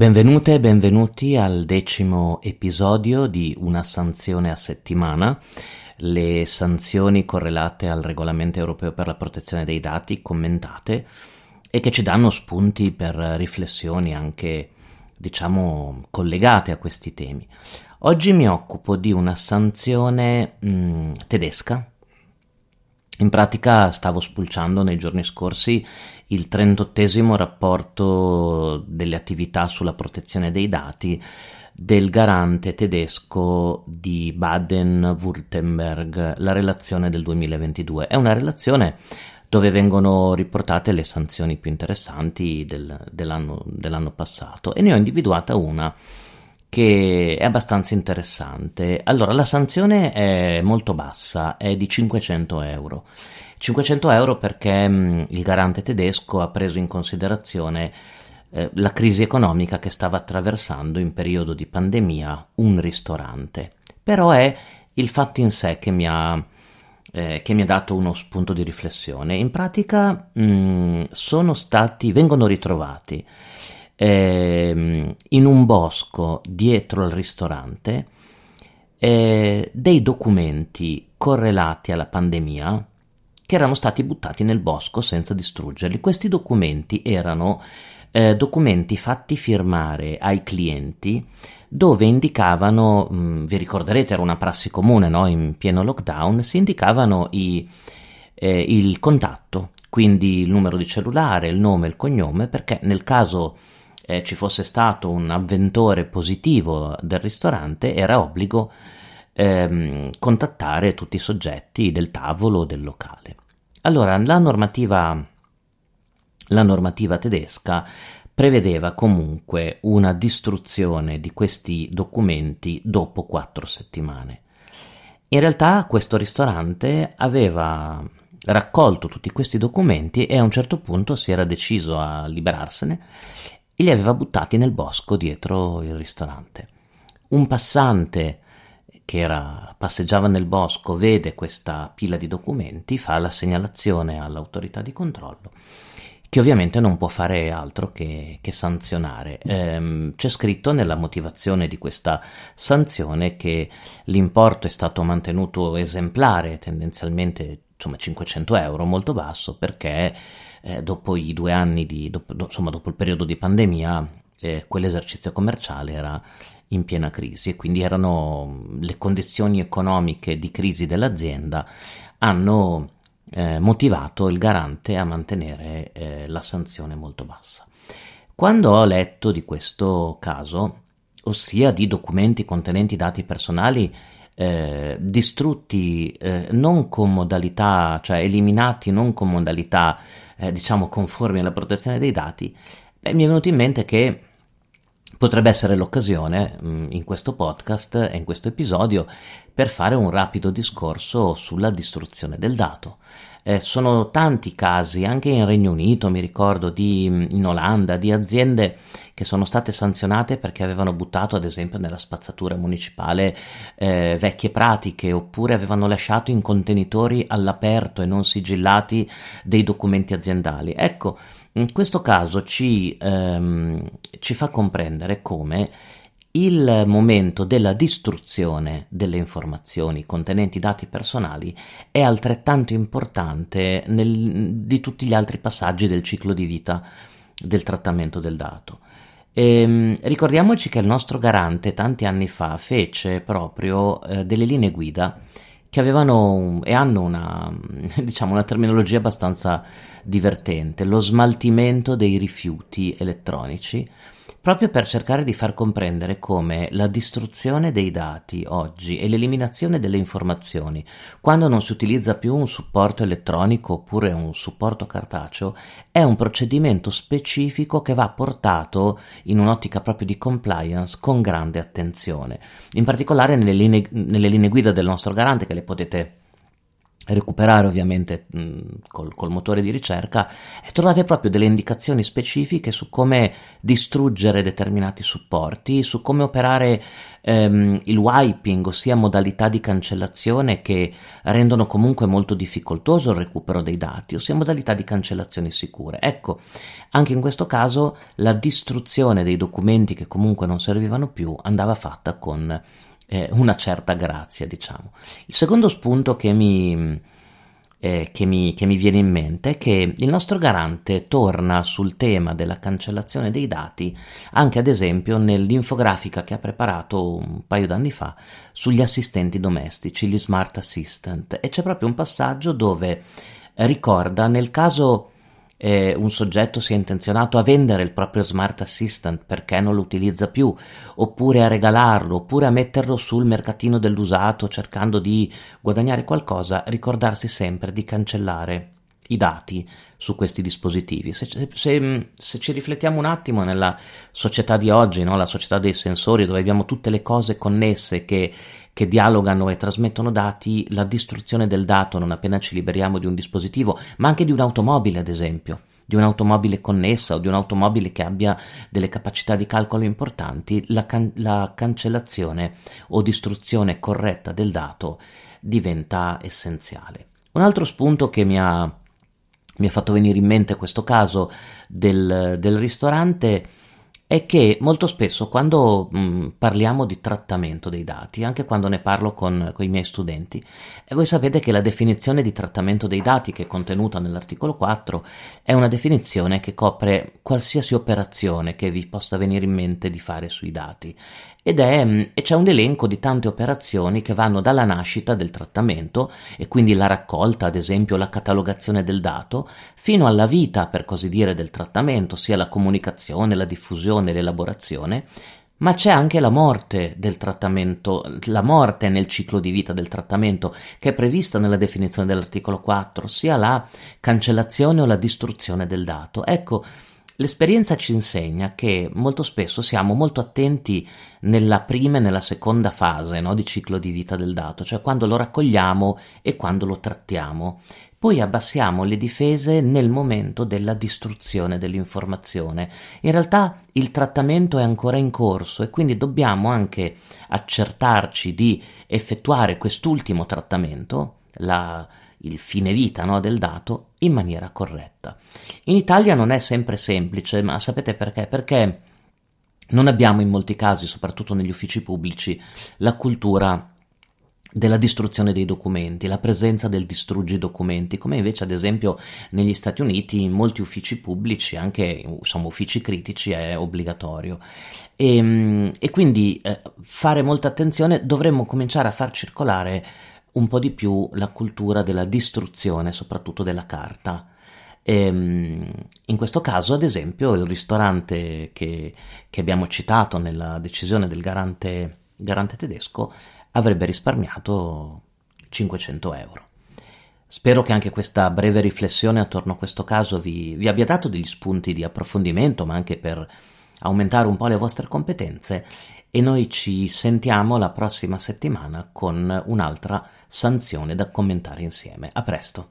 Benvenute e benvenuti al decimo episodio di Una sanzione a settimana, le sanzioni correlate al regolamento europeo per la protezione dei dati commentate e che ci danno spunti per riflessioni anche, diciamo, collegate a questi temi. Oggi mi occupo di una sanzione mh, tedesca in pratica stavo spulciando nei giorni scorsi il 38 rapporto delle attività sulla protezione dei dati del garante tedesco di Baden-Württemberg, la relazione del 2022. È una relazione dove vengono riportate le sanzioni più interessanti del, dell'anno, dell'anno passato e ne ho individuata una che è abbastanza interessante. Allora, la sanzione è molto bassa, è di 500 euro. 500 euro perché mh, mm, il garante tedesco ha preso in considerazione eh, la crisi economica che stava attraversando in periodo di pandemia un ristorante. Però è il fatto in sé che mi ha, eh, che mi ha dato uno spunto di riflessione. In pratica mh, mm, sono stati, vengono ritrovati eh, in un bosco dietro al ristorante eh, dei documenti correlati alla pandemia che erano stati buttati nel bosco senza distruggerli. Questi documenti erano eh, documenti fatti firmare ai clienti dove indicavano, mh, mm, vi ricorderete era una prassi comune no? in pieno lockdown, si indicavano i, eh, il contatto, quindi il numero di cellulare, il nome, il cognome, perché nel caso eh, ci fosse stato un avventore positivo del ristorante, era obbligo ehm, contattare tutti i soggetti del tavolo o del locale. Allora, la normativa, la normativa tedesca prevedeva comunque una distruzione di questi documenti dopo quattro settimane. In realtà questo ristorante aveva raccolto tutti questi documenti e a un certo punto si era deciso a liberarsene e li aveva buttati nel bosco dietro il ristorante. Un passante che era, passeggiava nel bosco vede questa pila di documenti, fa la segnalazione all'autorità di controllo che ovviamente non può fare altro che, che sanzionare. Ehm, c'è scritto nella motivazione di questa sanzione che l'importo è stato mantenuto esemplare, tendenzialmente insomma 500 euro, molto basso, perché eh, dopo i due anni di, dopo, insomma dopo il periodo di pandemia, eh, quell'esercizio commerciale era in piena crisi e quindi erano le condizioni economiche di crisi dell'azienda hanno eh, motivato il garante a mantenere eh, la sanzione molto bassa. Quando ho letto di questo caso, ossia di documenti contenenti dati personali eh, distrutti eh, non con modalità, cioè eliminati non con modalità eh, diciamo conformi alla protezione dei dati, beh, mi è venuto in mente che potrebbe essere l'occasione mh, mm, in questo podcast e in questo episodio per fare un rapido discorso sulla distruzione del dato. Eh, sono tanti casi, anche in Regno Unito, mi ricordo, di, in Olanda, di aziende che sono state sanzionate perché avevano buttato, ad esempio, nella spazzatura municipale eh, vecchie pratiche oppure avevano lasciato in contenitori all'aperto e non sigillati dei documenti aziendali. Ecco, in questo caso ci, ehm, ci fa comprendere come il momento della distruzione delle informazioni contenenti dati personali è altrettanto importante nel, di tutti gli altri passaggi del ciclo di vita del trattamento del dato. E, ehm, ricordiamoci che il nostro garante tanti anni fa fece proprio eh, delle linee guida che avevano e hanno una, diciamo, una terminologia abbastanza divertente, lo smaltimento dei rifiuti elettronici proprio per cercare di far comprendere come la distruzione dei dati oggi e l'eliminazione delle informazioni, quando non si utilizza più un supporto elettronico oppure un supporto cartaceo, è un procedimento specifico che va portato in un'ottica proprio di compliance con grande attenzione. In particolare nelle linee, nelle linee guida del nostro garante che le potete recuperare ovviamente mh, col, col, motore di ricerca e trovate proprio delle indicazioni specifiche su come distruggere determinati supporti, su come operare ehm, il wiping, ossia modalità di cancellazione che rendono comunque molto difficoltoso il recupero dei dati, ossia modalità di cancellazione sicure. Ecco, anche in questo caso la distruzione dei documenti che comunque non servivano più andava fatta con eh, una certa grazia, diciamo. Il secondo spunto che mi, eh, che, mi, che mi, viene in mente è che il nostro garante torna sul tema della cancellazione dei dati anche ad esempio nell'infografica che ha preparato un paio d'anni fa sugli assistenti domestici, gli smart assistant, e c'è proprio un passaggio dove ricorda nel caso eh, un soggetto sia intenzionato a vendere il proprio smart assistant perché non lo utilizza più, oppure a regalarlo, oppure a metterlo sul mercatino dell'usato cercando di guadagnare qualcosa, ricordarsi sempre di cancellare i dati su questi dispositivi. Se, se, se, ci riflettiamo un attimo nella società di oggi, no? la società dei sensori, dove abbiamo tutte le cose connesse che che dialogano e trasmettono dati, la distruzione del dato non appena ci liberiamo di un dispositivo, ma anche di un'automobile, ad esempio di un'automobile connessa o di un'automobile che abbia delle capacità di calcolo importanti, la, can- la cancellazione o distruzione corretta del dato diventa essenziale. Un altro spunto che mi ha, mi ha fatto venire in mente questo caso del, del ristorante è che molto spesso quando mh, parliamo di trattamento dei dati, anche quando ne parlo con, con, i miei studenti, voi sapete che la definizione di trattamento dei dati che è contenuta nell'articolo 4 è una definizione che copre qualsiasi operazione che vi possa venire in mente di fare sui dati ed è, mm, e c'è un elenco di tante operazioni che vanno dalla nascita del trattamento e quindi la raccolta, ad esempio la catalogazione del dato, fino alla vita, per così dire, del trattamento, sia la comunicazione, la diffusione, l'elaborazione, ma c'è anche la morte del trattamento, la morte nel ciclo di vita del trattamento che è prevista nella definizione dell'articolo 4, sia la cancellazione o la distruzione del dato. Ecco, L'esperienza ci insegna che molto spesso siamo molto attenti nella prima e nella seconda fase no, di ciclo di vita del dato, cioè quando lo raccogliamo e quando lo trattiamo. Poi abbassiamo le difese nel momento della distruzione dell'informazione. In realtà il trattamento è ancora in corso e quindi dobbiamo anche accertarci di effettuare quest'ultimo trattamento, la il fine vita no, del dato in maniera corretta. In Italia non è sempre semplice, ma sapete perché? Perché non abbiamo in molti casi, soprattutto negli uffici pubblici, la cultura della distruzione dei documenti, la presenza del distruggi documenti, come invece ad esempio negli Stati Uniti in molti uffici pubblici, anche insomma, uffici critici, è obbligatorio. E, ehm, e quindi eh, fare molta attenzione, dovremmo cominciare a far circolare un po' di più la cultura della distruzione, soprattutto della carta. E, ehm, in questo caso, ad esempio, il ristorante che, che abbiamo citato nella decisione del garante, garante tedesco avrebbe risparmiato 500 euro. Spero che anche questa breve riflessione attorno a questo caso vi, vi, abbia dato degli spunti di approfondimento, ma anche per aumentare un po' le vostre competenze e noi ci sentiamo la prossima settimana con un'altra sanzione da commentare insieme. A presto.